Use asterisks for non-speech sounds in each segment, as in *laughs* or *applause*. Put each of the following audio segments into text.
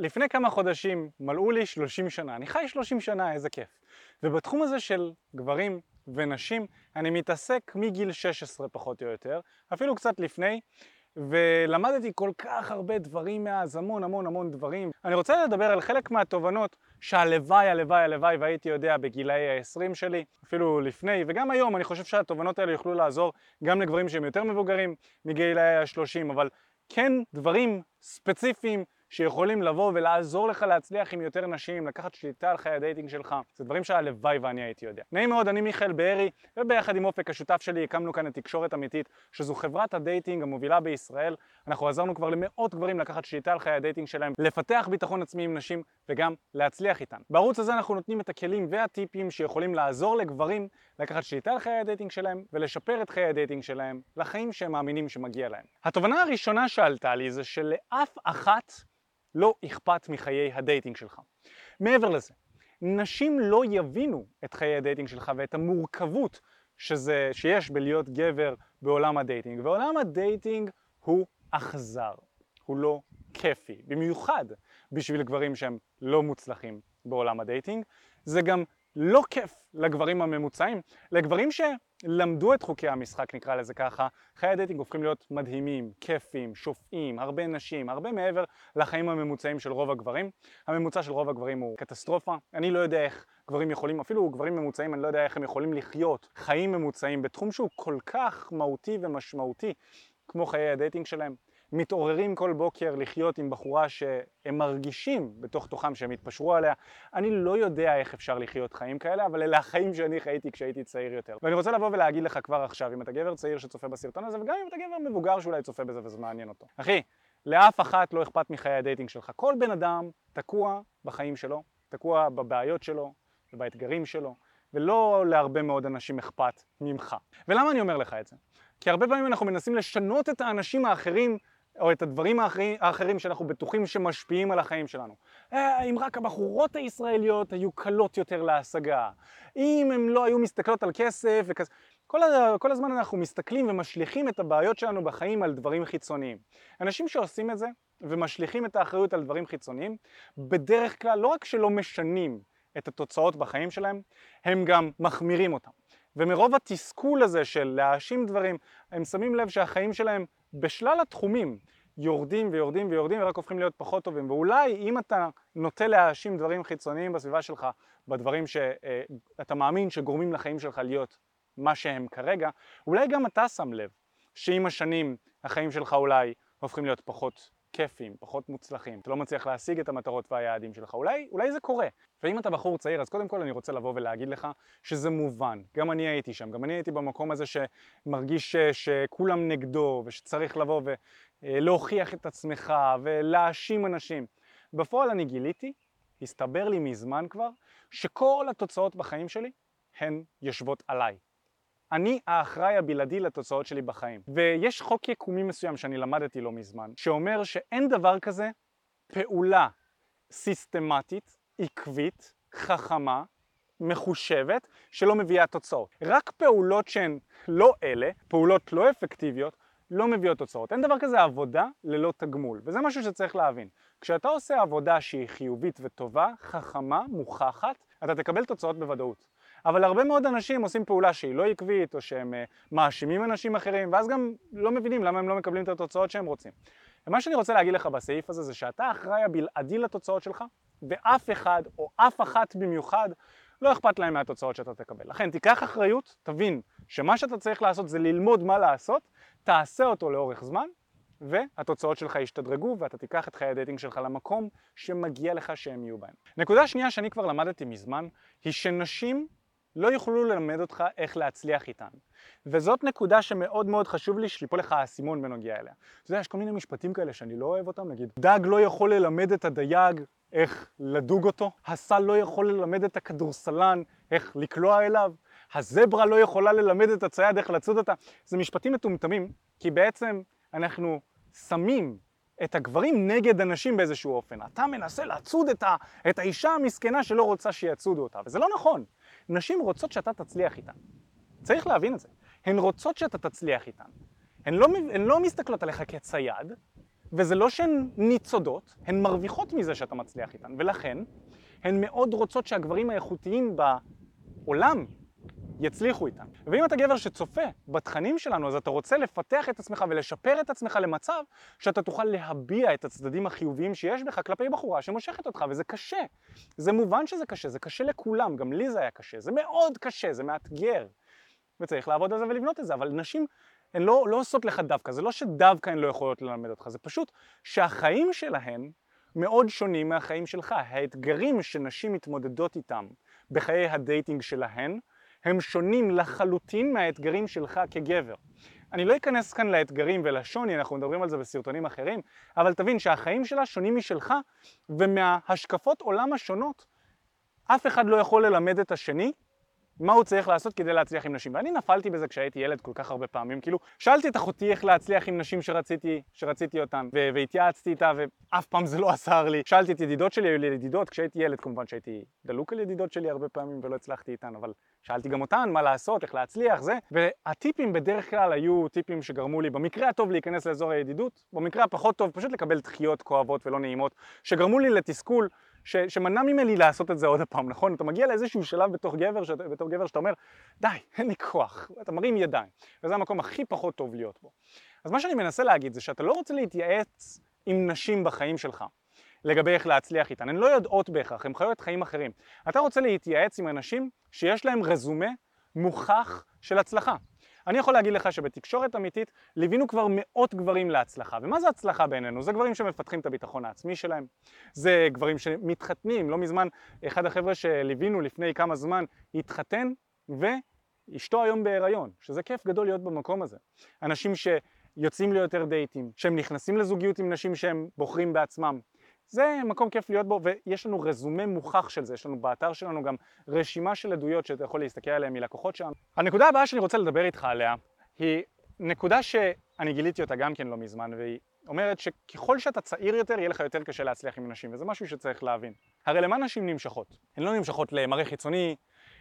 לפני כמה חודשים מלאו לי 30 שנה, אני חי 30 שנה, איזה כיף. ובתחום הזה של גברים ונשים אני מתעסק מגיל 16 פחות או יותר, אפילו קצת לפני, ולמדתי כל כך הרבה דברים מאז, המון המון המון דברים. אני רוצה לדבר על חלק מהתובנות שהלוואי, הלוואי, הלוואי והייתי יודע בגילאי ה-20 שלי, אפילו לפני, וגם היום אני חושב שהתובנות האלה יוכלו לעזור גם לגברים שהם יותר מבוגרים מגילאי ה-30, אבל כן דברים ספציפיים שיכולים לבוא ולעזור לך להצליח עם יותר נשים, לקחת שליטה על חיי ה dating שלך, זה דברים שהלוואי ואני הייתי יודע. נעים מאוד, אני מיכאל בארי, וביחד עם אופק השותף שלי הקמנו כאן את תקשורת אמיתית, שזו חברת ה dating המובילה בישראל. אנחנו עזרנו כבר למאות גברים לקחת שליטה על חיי ה dating שלהם, לפתח ביטחון עצמי עם נשים וגם להצליח איתן. בערוץ הזה אנחנו נותנים את הכלים והטיפים שיכולים לעזור לגברים לקחת שליטה על חיי ה dating שלהם ולשפר את חיי ה dating שלהם לחיים שהם מאמינים שמגיע להם. התובנה הראשונה שעלתה לי זה שלאף אחת לא אכפת מחיי ה dating שלך. מעבר לזה, נשים לא יבינו את חיי ה dating שלך ואת המורכבות שזה, שיש בלהיות גבר בעולם ה dating, ועולם ה dating הוא אכזר, הוא לא כיפי, במיוחד בשביל גברים שהם לא מוצלחים בעולם ה dating, זה גם לא כיף לגברים הממוצעים, לגברים שלמדו את חוקי המשחק נקרא לזה ככה, חיי ה dating הופכים להיות מדהימים, כיפים, שופעים, הרבה נשים, הרבה מעבר לחיים הממוצעים של רוב הגברים. הממוצע של רוב הגברים הוא קטסטרופה, אני לא יודע איך גברים יכולים, אפילו גברים ממוצעים, אני לא יודע איך הם יכולים לחיות חיים ממוצעים בתחום שהוא כל כך מהותי ומשמעותי כמו חיי ה dating שלהם. מתעוררים כל בוקר לחיות עם בחורה שהם מרגישים בתוך תוכם שהם התפשרו עליה. אני לא יודע איך אפשר לחיות חיים כאלה, אבל אלה החיים שאני חייתי כשהייתי צעיר יותר. ואני רוצה לבוא ולהגיד לך כבר עכשיו, אם אתה גבר צעיר שצופה בסרטון הזה, וגם אם אתה גבר מבוגר שאולי צופה בזה וזה מעניין אותו. אחי, לאף אחת לא אכפת מחיי ה dating שלך. כל בן אדם תקוע בחיים שלו, תקוע בבעיות שלו ובאתגרים שלו, ולא להרבה מאוד אנשים אכפת ממך. ולמה אני אומר לך את זה? כי הרבה פעמים אנחנו מנסים לשנות את האנשים האחרים או את הדברים האחרים, שאנחנו בטוחים שמשפיעים על החיים שלנו. אה, אם רק הבחורות הישראליות היו קלות יותר להשגה, אם הן לא היו מסתכלות על כסף וכזה, כל, כל הזמן אנחנו מסתכלים ומשליכים את הבעיות שלנו בחיים על דברים חיצוניים. אנשים שעושים את זה ומשליכים את האחריות על דברים חיצוניים, בדרך כלל לא רק שלא משנים את התוצאות בחיים שלהם, הם גם מחמירים אותם. ומרוב התסכול הזה של להאשים דברים, הם שמים לב שהחיים שלהם בשלל התחומים יורדים ויורדים ויורדים ורק הופכים להיות פחות טובים. ואולי אם אתה נוטה להאשים דברים חיצוניים בסביבה שלך, בדברים שאתה מאמין שגורמים לחיים שלך להיות מה שהם כרגע, אולי גם אתה שם לב שעם השנים החיים שלך אולי הופכים להיות פחות כיפיים, פחות מוצלחים, אתה לא מצליח להשיג את המטרות והיעדים שלך, אולי, אולי זה קורה. ואם אתה בחור צעיר, אז קודם כל אני רוצה לבוא ולהגיד לך שזה מובן. גם אני הייתי שם, גם אני הייתי במקום הזה שמרגיש ש, שכולם נגדו, ושצריך לבוא ולהוכיח את עצמך ולהאשים אנשים. בפועל אני גיליתי, הסתבר לי מזמן כבר, שכל התוצאות בחיים שלי הן יושבות עליי. אני האחראי הבלעדי לתוצאות שלי בחיים. ויש חוק יקומי מסוים שאני למדתי לא מזמן, שאומר שאין דבר כזה פעולה סיסטמטית, עקבית, חכמה, מחושבת, שלא מביאה תוצאות. רק פעולות שהן לא אלה, פעולות לא אפקטיביות, לא מביאות תוצאות. אין דבר כזה עבודה ללא תגמול, וזה משהו שצריך להבין. כשאתה עושה עבודה שהיא חיובית וטובה, חכמה, מוכחת, אתה תקבל תוצאות בוודאות. אבל הרבה מאוד אנשים עושים פעולה שהיא לא עקבית, או שהם uh, מאשימים אנשים אחרים, ואז גם לא מבינים למה הם לא מקבלים את התוצאות שהם רוצים. ומה שאני רוצה להגיד לך בסעיף הזה זה שאתה אחראי הבלעדי לתוצאות שלך, ואף אחד, או אף אחת במיוחד, לא אכפת להם מהתוצאות שאתה תקבל. לכן תיקח אחריות, תבין שמה שאתה צריך לעשות זה ללמוד מה לעשות, תעשה אותו לאורך זמן, והתוצאות שלך ישתדרגו ואתה תיקח את חיי ה dating שלך למקום שמגיע לך שהם יהיו בהם. נקודה שנייה שאני כבר למדתי מזמן, היא שנשים לא יוכלו ללמד אותך איך להצליח איתן. וזאת נקודה שמאוד מאוד חשוב לי שליפול לך האסימון בנוגע אליה. אתה יודע, יש כל מיני משפטים כאלה שאני לא אוהב אותם, נגיד, דג לא יכול ללמד את הדייג איך לדוג אותו, הסל לא יכול ללמד את הכדורסלן איך לקלוע אליו, הזברה לא יכולה ללמד את הצייד איך לצוד אותה. זה משפטים מטומטמים, כי בעצם אנחנו שמים את הגברים נגד הנשים באיזשהו אופן. אתה מנסה לצוד את, ה, את האישה המסכנה שלא רוצה שיצודו אותה, וזה לא נכון. נשים רוצות שאתה תצליח איתן. צריך להבין את זה. הן רוצות שאתה תצליח איתן. הן לא, הן לא מסתכלות עליך כצייד, וזה לא שהן ניצודות, הן מרוויחות מזה שאתה מצליח איתן, ולכן הן מאוד רוצות שהגברים האיכותיים בעולם יצליחו איתם. ואם אתה גבר שצופה בתכנים שלנו, אז אתה רוצה לפתח את עצמך ולשפר את עצמך למצב שאתה תוכל להביע את הצדדים החיוביים שיש בך כלפי בחורה שמושכת אותך, וזה קשה. זה מובן שזה קשה, זה קשה לכולם, גם לי זה היה קשה, זה מאוד קשה, זה מאתגר. וצריך לעבוד על זה ולבנות את זה, אבל נשים הן לא, לא עושות לך דווקא, זה לא שדווקא הן לא יכולות ללמד אותך, זה פשוט שהחיים שלהן מאוד שונים מהחיים שלך. האתגרים שנשים מתמודדות איתם בחיי ה dating שלהן הם שונים לחלוטין מהאתגרים שלך כגבר. אני לא אכנס כאן לאתגרים ולשוני, אנחנו מדברים על זה בסרטונים אחרים, אבל תבין שהחיים שלה שונים משלך, ומההשקפות עולם השונות אף אחד לא יכול ללמד את השני מה הוא צריך לעשות כדי להצליח עם נשים. ואני נפלתי בזה כשהייתי ילד כל כך הרבה פעמים, כאילו, שאלתי את אחותי איך להצליח עם נשים שרציתי, שרציתי אותן, והתייעצתי איתה, ואף פעם זה לא עזר לי. שאלתי את ידידות שלי, היו לי ידידות, כשהייתי ילד כמובן שהייתי דלוק על ידידות שלי הרבה פעמים ולא הצלחתי איתן, אבל שאלתי גם אותן מה לעשות, איך להצליח, זה. והטיפים בדרך כלל היו טיפים שגרמו לי במקרה הטוב להיכנס לאזור הידידות, במקרה הפחות טוב פשוט לקבל דחיות כואבות ולא נעימות, שגרמו לי לתסכול ש, שמנע ממני לעשות את זה עוד פעם, נכון? אתה מגיע לאיזשהו שלב בתוך גבר, שאת, בתור גבר שאתה אומר, די, אין לי כוח, אתה מרים ידיים, וזה המקום הכי פחות טוב להיות בו. אז מה שאני מנסה להגיד זה שאתה לא רוצה להתייעץ עם נשים בחיים שלך. לגבי איך להצליח איתן, הן לא יודעות בהכרח, הן חיות חיים אחרים. אתה רוצה להתייעץ עם אנשים שיש להם רזומה מוכח של הצלחה. אני יכול להגיד לך שבתקשורת אמיתית ליווינו כבר מאות גברים להצלחה. ומה זה הצלחה בעינינו? זה גברים שמפתחים את הביטחון העצמי שלהם, זה גברים שמתחתנים. לא מזמן אחד החבר'ה שליווינו לפני כמה זמן התחתן ואשתו היום בהיריון, שזה כיף גדול להיות במקום הזה. אנשים שיוצאים ליותר דייטים, שהם נכנסים לזוגיות עם נשים שהם בוחרים בעצמם. זה מקום כיף להיות בו ויש לנו רזומה מוכח של זה, יש לנו באתר שלנו גם רשימה של עדויות שאתה יכול להסתכל עליהן מלקוחות שלנו. הנקודה הבאה שאני רוצה לדבר איתך עליה היא נקודה שאני גיליתי אותה גם כן לא מזמן והיא אומרת שככל שאתה צעיר יותר יהיה לך יותר קשה להצליח עם נשים וזה משהו שצריך להבין. הרי למה נשים נמשכות? הן לא נמשכות למראה חיצוני,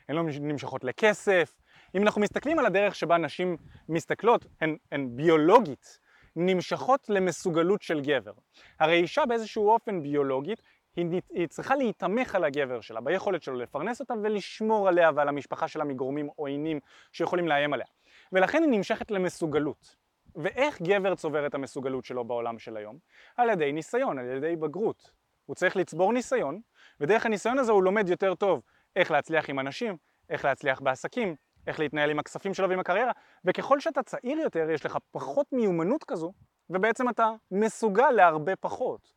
הן לא נמשכות לכסף. אם אנחנו מסתכלים על הדרך שבה נשים מסתכלות, הן, הן ביולוגית נמשכות למסוגלות של גבר. הרי אישה באיזשהו אופן ביולוגית היא, צריכה להיתמך על הגבר שלה, ביכולת שלו לפרנס אותה ולשמור עליה ועל המשפחה שלה מגורמים עוינים שיכולים לאיים עליה. ולכן היא נמשכת למסוגלות. ואיך גבר צובר את המסוגלות שלו בעולם של היום? על ידי ניסיון, על ידי בגרות. הוא צריך לצבור ניסיון, ודרך הניסיון הזה הוא לומד יותר טוב איך להצליח עם אנשים, איך להצליח בעסקים, איך להתנהל עם הכספים שלו ועם הקריירה, וככל שאתה צעיר יותר יש לך פחות מיומנות כזו, ובעצם אתה מסוגל להרבה פחות.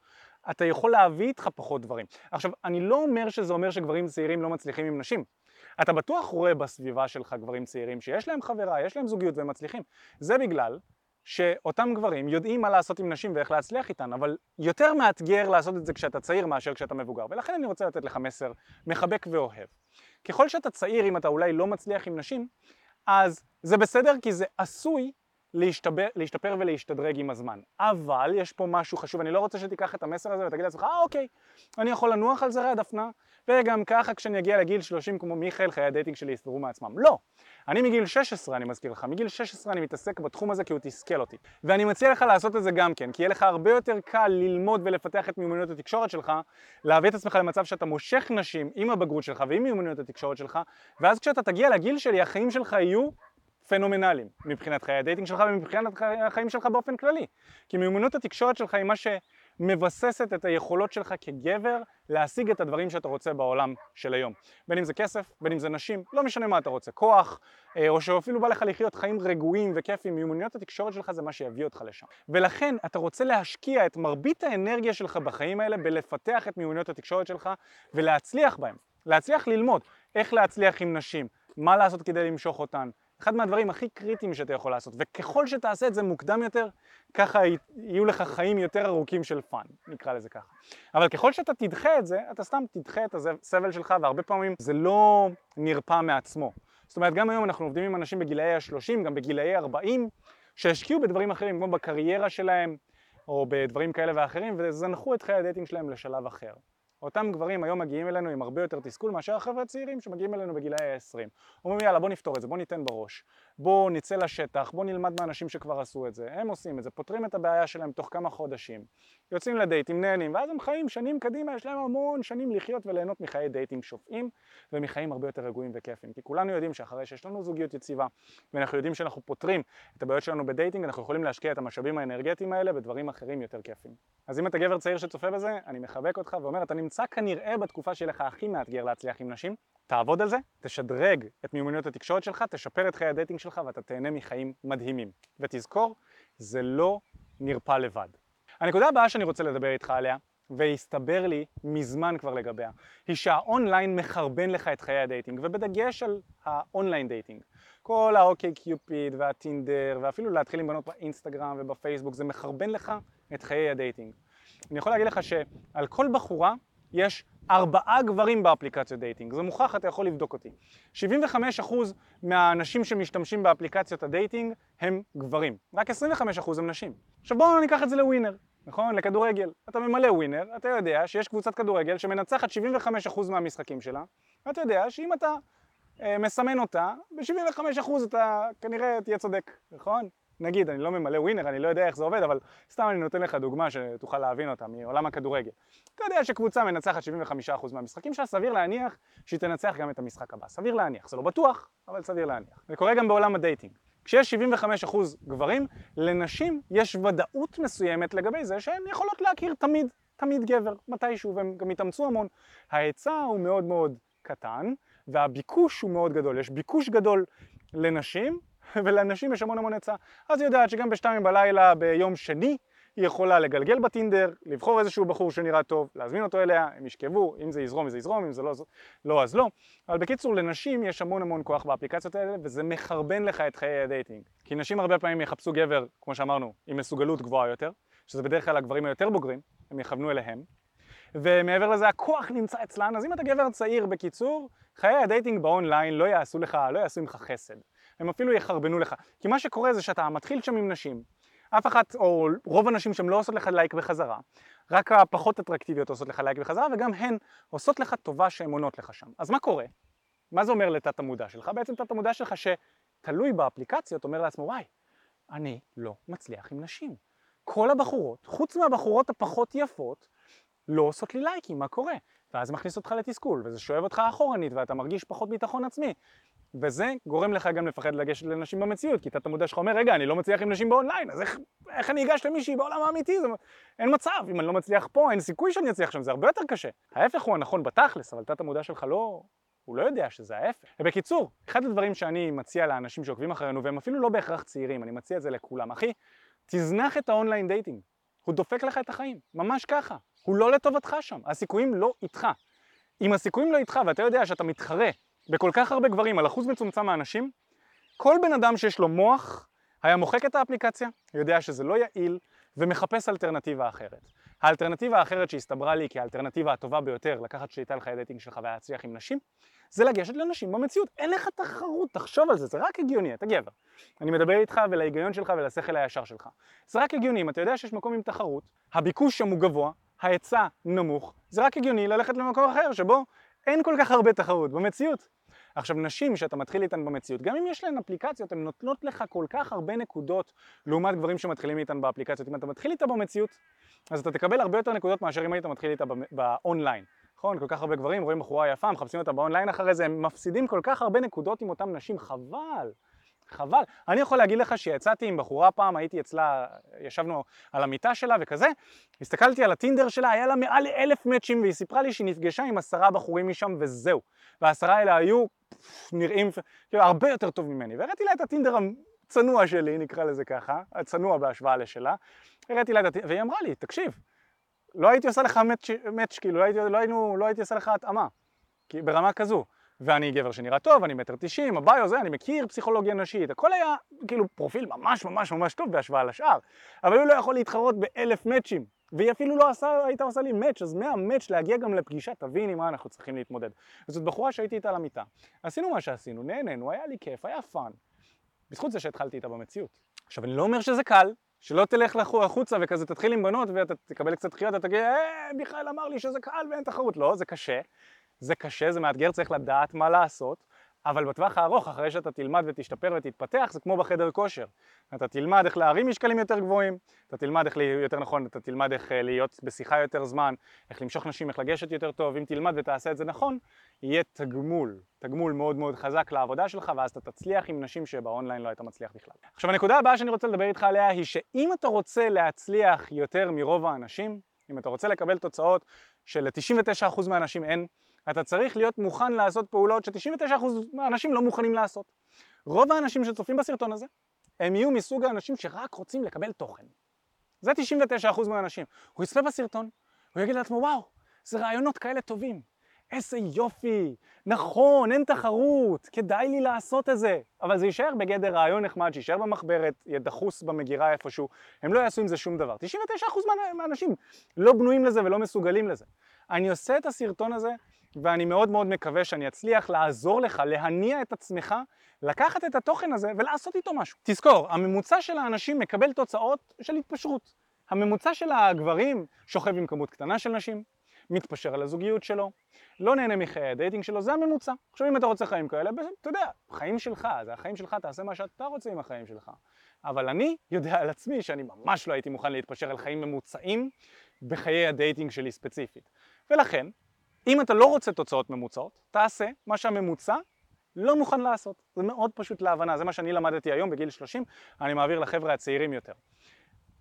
אתה יכול להביא איתך פחות דברים. עכשיו, אני לא אומר שזה אומר שגברים צעירים לא מצליחים עם נשים. אתה בטוח רואה בסביבה שלך גברים צעירים שיש להם חברה, יש להם זוגיות והם מצליחים. זה בגלל שאותם גברים יודעים מה לעשות עם נשים ואיך להצליח איתן, אבל יותר מאתגר לעשות את זה כשאתה צעיר מאשר כשאתה מבוגר. ולכן אני רוצה לתת לך מסר מחבק ואוהב. ככל שאתה צעיר, אם אתה אולי לא מצליח עם נשים, אז זה בסדר כי זה עשוי להשתבר, להשתפר ולהשתדרג עם הזמן. אבל יש פה משהו חשוב, אני לא רוצה שתיקח את המסר הזה ותגיד לעצמך, אה אוקיי, אני יכול לנוח על זרי הדפנה, וגם ככה כשאני אגיע לגיל 30 כמו מיכאל, חיי ה dating שלי יסתדרו מעצמם. לא! אני מגיל 16, אני מזכיר לך, מגיל 16 אני מתעסק בתחום הזה כי הוא תסכל אותי. ואני מציע לך לעשות את זה גם כן, כי יהיה לך הרבה יותר קל ללמוד ולפתח את מיומנויות התקשורת שלך, להביא את עצמך למצב שאתה מושך נשים עם הבגרות שלך ועם מיומנויות התקשורת שלך, ואז כשאתה תגיע לגיל שלי, החיים שלך יהיו פנומנליים מבחינת חיי ה dating שלך ומבחינת החיים שלך באופן כללי. כי מיומנות התקשורת שלך היא מה שמבססת את היכולות שלך כגבר להשיג את הדברים שאתה רוצה בעולם של היום. בין אם זה כסף, בין אם זה נשים, לא משנה מה אתה רוצה, כוח, אה, או שאפילו בא לך לחיות חיים רגועים וכיפים, מיומנויות התקשורת שלך זה מה שיביא אותך לשם. ולכן אתה רוצה להשקיע את מרבית האנרגיה שלך בחיים האלה בלפתח את מיומנויות התקשורת שלך ולהצליח בהם. להצליח ללמוד איך להצליח עם נשים, מה לעשות כדי למשוך אותן, אחד מהדברים הכי קריטיים שאתה יכול לעשות, וככל שתעשה את זה מוקדם יותר, ככה יהיו לך חיים יותר ארוכים של fun, נקרא לזה ככה. אבל ככל שאתה תדחה את זה, אתה סתם תדחה את הסבל שלך, והרבה פעמים זה לא נרפא מעצמו. זאת אומרת, גם היום אנחנו עובדים עם אנשים בגילאי ה-30, גם בגילאי 40, שהשקיעו בדברים אחרים, כמו בקריירה שלהם, או בדברים כאלה ואחרים, וזנחו את חיי ה dating שלהם לשלב אחר. אותם גברים היום מגיעים אלינו עם הרבה יותר תסכול מאשר החבר'ה הצעירים שמגיעים אלינו בגילאי ה-20. אומרים יאללה בוא נפתור את זה, בוא ניתן בראש. בואו נצא לשטח, בואו נלמד מאנשים שכבר עשו את זה, הם עושים את זה, פותרים את הבעיה שלהם תוך כמה חודשים, יוצאים לדייטים, נהנים, ואז הם חיים שנים קדימה, יש להם המון שנים לחיות וליהנות מחיי דייטים שופעים ומחיים הרבה יותר רגועים וכיפים, כי כולנו יודעים שאחרי שיש לנו זוגיות יציבה ואנחנו יודעים שאנחנו פותרים את הבעיות שלנו בדייטינג, אנחנו יכולים להשקיע את המשאבים האנרגטיים האלה בדברים אחרים יותר כיפים. אז אם אתה גבר צעיר שצופה בזה, אני מחבק אותך ואומר, אתה נמצא כנראה בתקופה שיהיה לך הכי מאתגר להצליח עם נשים, תעבוד על זה, תשדרג את מיומנויות התקשורת שלך, תשפר את חיי ה dating שלך ואתה תהנה מחיים מדהימים. ותזכור, זה לא נרפא לבד. הנקודה הבאה שאני רוצה לדבר איתך עליה, והסתבר לי מזמן כבר לגביה, היא שהאונליין מחרבן לך את חיי ה dating, ובדגש על ה online dating. כל ה OkCupid והטינדר, ואפילו להתחיל עם בנות באינסטגרם ובפייסבוק, זה מחרבן לך את חיי ה dating. אני יכול להגיד לך שעל כל בחורה יש ארבעה גברים באפליקציות dating, זה מוכח, אתה יכול לבדוק אותי. 75% מהאנשים שמשתמשים באפליקציות ה dating הם גברים, רק 25% הם נשים. עכשיו בואו ניקח את זה לווינר, נכון? לכדורגל. אתה ממלא ווינר, אתה יודע שיש קבוצת כדורגל שמנצחת 75% מהמשחקים שלה, ואתה יודע שאם אתה אה, מסמן אותה, ב-75% אתה כנראה תהיה צודק, נכון? נגיד, אני לא ממלא ווינר, אני לא יודע איך זה עובד, אבל סתם אני נותן לך דוגמה שתוכל להבין אותה מעולם הכדורגל. אתה יודע שקבוצה מנצחת 75% מהמשחקים שלה, סביר להניח שהיא תנצח גם את המשחק הבא. סביר להניח, זה לא בטוח, אבל סביר להניח. זה קורה גם בעולם ה dating. כשיש 75% גברים, לנשים יש ודאות מסוימת לגבי זה שהן יכולות להכיר תמיד, תמיד גבר, מתישהו, והם גם יתאמצו המון. ההיצע הוא מאוד מאוד קטן, והביקוש הוא מאוד גדול. יש ביקוש גדול לנשים, ולנשים יש המון המון היצע. אז היא יודעת שגם בשתיים בלילה ביום שני היא יכולה לגלגל בטינדר, לבחור איזשהו בחור שנראה טוב, להזמין אותו אליה, הם ישכבו, אם זה יזרום זה יזרום, אם זה לא, לא אז לא. אבל בקיצור, לנשים יש המון המון כוח באפליקציות האלה, וזה מחרבן לך את חיי ה dating. כי נשים הרבה פעמים יחפשו גבר, כמו שאמרנו, עם מסוגלות גבוהה יותר, שזה בדרך כלל הגברים היותר בוגרים, הם יכוונו אליהם. ומעבר לזה הכוח נמצא אצלן, אז אם אתה גבר צעיר בקיצור, חיי ה dating ב online לא יעשו לך, לא יעשו ממך חסד. הם אפילו יחרבנו לך. כי מה שקורה זה שאתה מתחיל שם עם נשים, אף אחת, או רוב הנשים שם לא עושות לך לייק בחזרה, רק הפחות אטרקטיביות עושות לך לייק בחזרה, וגם הן עושות לך טובה שהן עונות לך שם. אז מה קורה? מה זה אומר לתת המודע שלך? בעצם תת המודע שלך שתלוי באפליקציות אומר לעצמו, וואי, אני לא מצליח עם נשים. כל הבחורות, חוץ מהבחורות הפחות יפות, לא עושות לי לייקים, מה קורה? ואז מכניס אותך לתסכול, וזה שואב אותך אחורנית, ואתה מרגיש פחות ביטחון עצמי. וזה גורם לך גם לפחד לגשת לנשים במציאות, כי אתה מודע שלך אומר, רגע, אני לא מצליח עם נשים באונליין, אז איך, איך אני אגש למישהי בעולם האמיתי? זה... אין מצב, אם אני לא מצליח פה, אין סיכוי שאני אצליח שם, זה הרבה יותר קשה. ההפך הוא הנכון בתכלס, אבל תת המודע שלך לא... הוא לא יודע שזה ההפך. ובקיצור, אחד הדברים שאני מציע לאנשים שעוקבים אחרינו, והם אפילו לא בהכרח צעירים, אני מציע את זה לכולם, אחי, תזנח את ה online dating. הוא דופק לך את החיים, ממש ככה. הוא לא לטובתך שם, הסיכויים לא איתך. אם הסיכויים לא איתך ואתה יודע שאתה מתחרה בכל כך הרבה גברים על אחוז מצומצם מהאנשים, כל בן אדם שיש לו מוח היה מוחק את האפליקציה, יודע שזה לא יעיל ומחפש אלטרנטיבה אחרת. האלטרנטיבה האחרת שהסתברה לי כאלטרנטיבה הטובה ביותר לקחת שליטה על חיי dating שלך ולהצליח עם נשים, זה לגשת לנשים במציאות. אין לך תחרות, תחשוב על זה, זה רק הגיוני, אתה גבר. אני מדבר איתך ולהיגיון שלך ולשכל הישר שלך. זה רק הגיוני, אם אתה יודע שיש מקום עם תחרות, הביקוש שם הוא גבוה, ההיצע נמוך, זה רק הגיוני ללכת למקום אחר שבו אין כל כך הרבה תחרות במציאות. עכשיו נשים שאתה מתחיל איתן במציאות, גם אם יש להן אפליקציות, הן נותנות לך כל כך הרבה נקודות לעומת גברים שמתחילים איתן באפליקציות. אם אתה מתחיל איתה במציאות, אז אתה תקבל הרבה יותר נקודות מאשר אם היית מתחיל איתה באונליין. נכון? כל כך הרבה גברים רואים בחורה יפה, מחפשים אותה באונליין אחרי זה, הם מפסידים כל כך הרבה נקודות עם אותן נשים, חבל. חבל. אני יכול להגיד לך שיצאתי עם בחורה פעם, הייתי אצלה, ישבנו על המיטה שלה וכזה, הסתכלתי על הטינדר שלה, היה לה מעל אלף מאצ'ים, והיא סיפרה לי שהיא נפגשה עם עשרה בחורים משם וזהו. והעשרה האלה היו נראים כאילו, הרבה יותר טוב ממני. והראיתי לה את הטינדר הצנוע שלי, נקרא לזה ככה, הצנוע בהשוואה לשלה, הראיתי לה את הטינדר, והיא אמרה לי, תקשיב, לא הייתי עושה לך מאץ', כאילו, לא הייתי, לא, היינו, לא הייתי עושה לך התאמה, ברמה כזו. ואני גבר שנראה טוב, אני מטר תשעים, ה bio זה, אני מכיר פסיכולוגיה נשית, הכל היה כאילו פרופיל ממש ממש ממש טוב בהשוואה לשאר, אבל הוא לא יכול להתחרות באלף מאצ'ים, והיא אפילו לא עשה, הייתה עושה לי match, אז מה match להגיע גם לפגישה, תבין עם מה אנחנו צריכים להתמודד. וזאת בחורה שהייתי איתה למיטה. עשינו מה שעשינו, נהנינו, היה לי כיף, היה fun. בזכות זה שהתחלתי איתה במציאות. עכשיו אני לא אומר שזה קל, שלא תלך החוצה וכזה תתחיל עם בנות ואתה תקבל קצת דחיות, אתה תגיד, אה, מיכאל אמר לי שזה קל ואין תחרות. לא, זה קשה. זה קשה, זה מאתגר, צריך לדעת מה לעשות, אבל בטווח הארוך, אחרי שאתה תלמד ותשתפר ותתפתח, זה כמו בחדר כושר. אתה תלמד איך להרים משקלים יותר גבוהים, אתה תלמד איך, יותר נכון, אתה תלמד איך אה, להיות בשיחה יותר זמן, איך למשוך נשים, איך לגשת יותר טוב, אם תלמד ותעשה את זה נכון, יהיה תגמול, תגמול מאוד מאוד חזק לעבודה שלך, ואז אתה תצליח עם נשים שבאונליין לא היית מצליח בכלל. עכשיו הנקודה הבאה שאני רוצה לדבר איתך עליה היא שאם אתה רוצה להצליח יותר מרוב האנשים, אם אתה רוצה לקבל תוצאות של-99% מהאנשים אין, אתה צריך להיות מוכן לעשות פעולות ש-99% מהאנשים לא מוכנים לעשות. רוב האנשים שצופים בסרטון הזה, הם יהיו מסוג האנשים שרק רוצים לקבל תוכן. זה 99% מהאנשים. הוא יצפה בסרטון, הוא יגיד לעצמו, וואו, זה רעיונות כאלה טובים. איזה יופי, נכון, אין תחרות, כדאי לי לעשות את זה. אבל זה יישאר בגדר רעיון נחמד, שיישאר במחברת, יהיה דחוס במגירה איפשהו, הם לא יעשו עם זה שום דבר. 99% מהאנשים לא בנויים לזה ולא מסוגלים לזה. אני עושה את הסרטון הזה ואני מאוד מאוד מקווה שאני אצליח לעזור לך להניע את עצמך, לקחת את התוכן הזה ולעשות איתו משהו. תזכור, הממוצע של האנשים מקבל תוצאות של התפשרות. הממוצע של הגברים שוכב עם כמות קטנה של נשים, מתפשר על הזוגיות שלו, לא נהנה מחיי הדייטינג שלו, זה הממוצע. עכשיו אם אתה רוצה חיים כאלה, אתה יודע, חיים שלך, זה החיים שלך, תעשה מה שאתה רוצה עם החיים שלך. אבל אני יודע על עצמי שאני ממש לא הייתי מוכן להתפשר על חיים ממוצעים בחיי ה dating שלי ספציפית. ולכן, אם אתה לא רוצה תוצאות ממוצעות, תעשה מה שהממוצע לא מוכן לעשות. זה מאוד פשוט להבנה, זה מה שאני למדתי היום בגיל 30, אני מעביר לחבר'ה הצעירים יותר.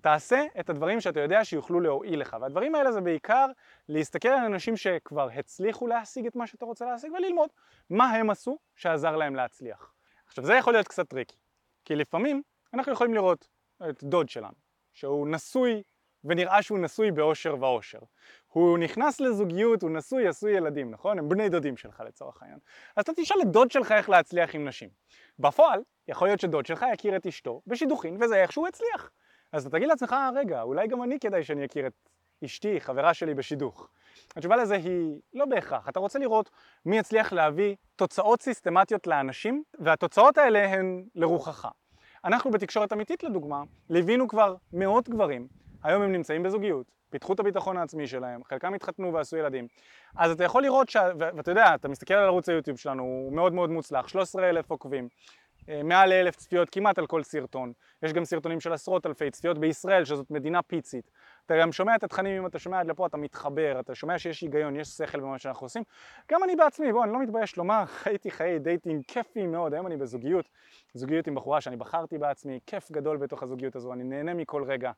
תעשה את הדברים שאתה יודע שיוכלו להועיל לך, והדברים האלה זה בעיקר להסתכל על אנשים שכבר הצליחו להשיג את מה שאתה רוצה להשיג וללמוד מה הם עשו שעזר להם להצליח. עכשיו זה יכול להיות קצת tricky, כי לפעמים אנחנו יכולים לראות את דוד שלנו, שהוא נשוי ונראה שהוא נשוי באושר ואושר. הוא נכנס לזוגיות, הוא נשוי, עשו ילדים, נכון? הם בני דודים שלך לצורך העניין. אז אתה תשאל את דוד שלך איך להצליח עם נשים. בפועל, יכול להיות שדוד שלך הכיר את אשתו בשידוכין וזה איך שהוא הצליח. אז אתה תגיד לעצמך, אה, רגע, אולי גם אני כדאי שאני אכיר את אשתי, חברה שלי בשידוך. התשובה לזה היא לא בהכרח. אתה רוצה לראות מי יצליח להביא תוצאות סיסטמטיות לאנשים, והתוצאות האלה הן לרוחך. אנחנו בתקשורת אמיתית לדוגמה, ליווינו כבר מאות גברים, היום הם נמצאים בזוגיות, פיתחו את הביטחון העצמי שלהם, חלקם התחתנו ועשו ילדים. אז אתה יכול לראות, ש... ואתה יודע, אתה מסתכל על ערוץ היוטיוב שלנו, הוא מאוד מאוד מוצלח, 13 אלף עוקבים. אה, מעל לאלף צפיות כמעט על כל סרטון, יש גם סרטונים של עשרות אלפי צפיות בישראל שזאת מדינה פיצית. אתה גם שומע את התכנים, אם אתה שומע עד לפה אתה מתחבר, אתה שומע שיש היגיון, יש שכל במה שאנחנו עושים. גם אני בעצמי, בוא, אני לא מתבייש לומר, *laughs* חייתי חיי dating כיפים מאוד, היום אני בזוגיות, זוגיות עם בחורה שאני בחרתי בעצמי, כיף גדול בתוך הזוגיות הזו, אני נהנה מכל רגע.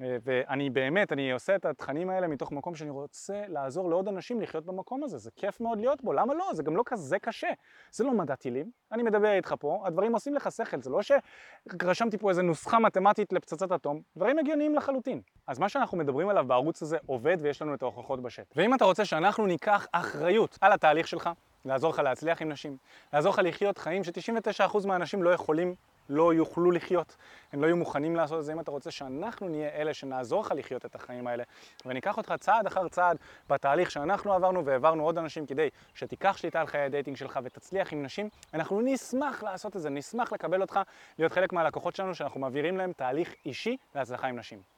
אה, ואני באמת, אני עושה את התכנים האלה מתוך מקום שאני רוצה לעזור לעוד אנשים לחיות במקום הזה, זה כיף מאוד להיות בו, למה לא? זה גם לא כזה קשה. זה לא מדע טילים, אני מדבר איתך פה, הדברים עושים לך שכל, זה לא שרשמתי פה איזה נוסחה מתמטית לפצצת אטום, דברים הגיוניים לחלוטין. אז מה שאנחנו מדברים עליו בערוץ הזה עובד ויש לנו את ההוכחות בשטח. ואם אתה רוצה שאנחנו ניקח אחריות על התהליך שלך, לעזור לך להצליח עם נשים, לעזור לך לחיות חיים ש-99% מהאנשים לא יכולים לא יוכלו לחיות, הם לא יהיו מוכנים לעשות את זה. אם אתה רוצה שאנחנו נהיה אלה שנעזור לך לחיות את החיים האלה וניקח אותך צעד אחר צעד בתהליך שאנחנו עברנו והעברנו עוד אנשים כדי שתיקח שליטה על חיי ה dating שלך ותצליח עם נשים, אנחנו נשמח לעשות את זה, נשמח לקבל אותך להיות חלק מהלקוחות שלנו שאנחנו מעבירים להם תהליך אישי להצלחה עם נשים.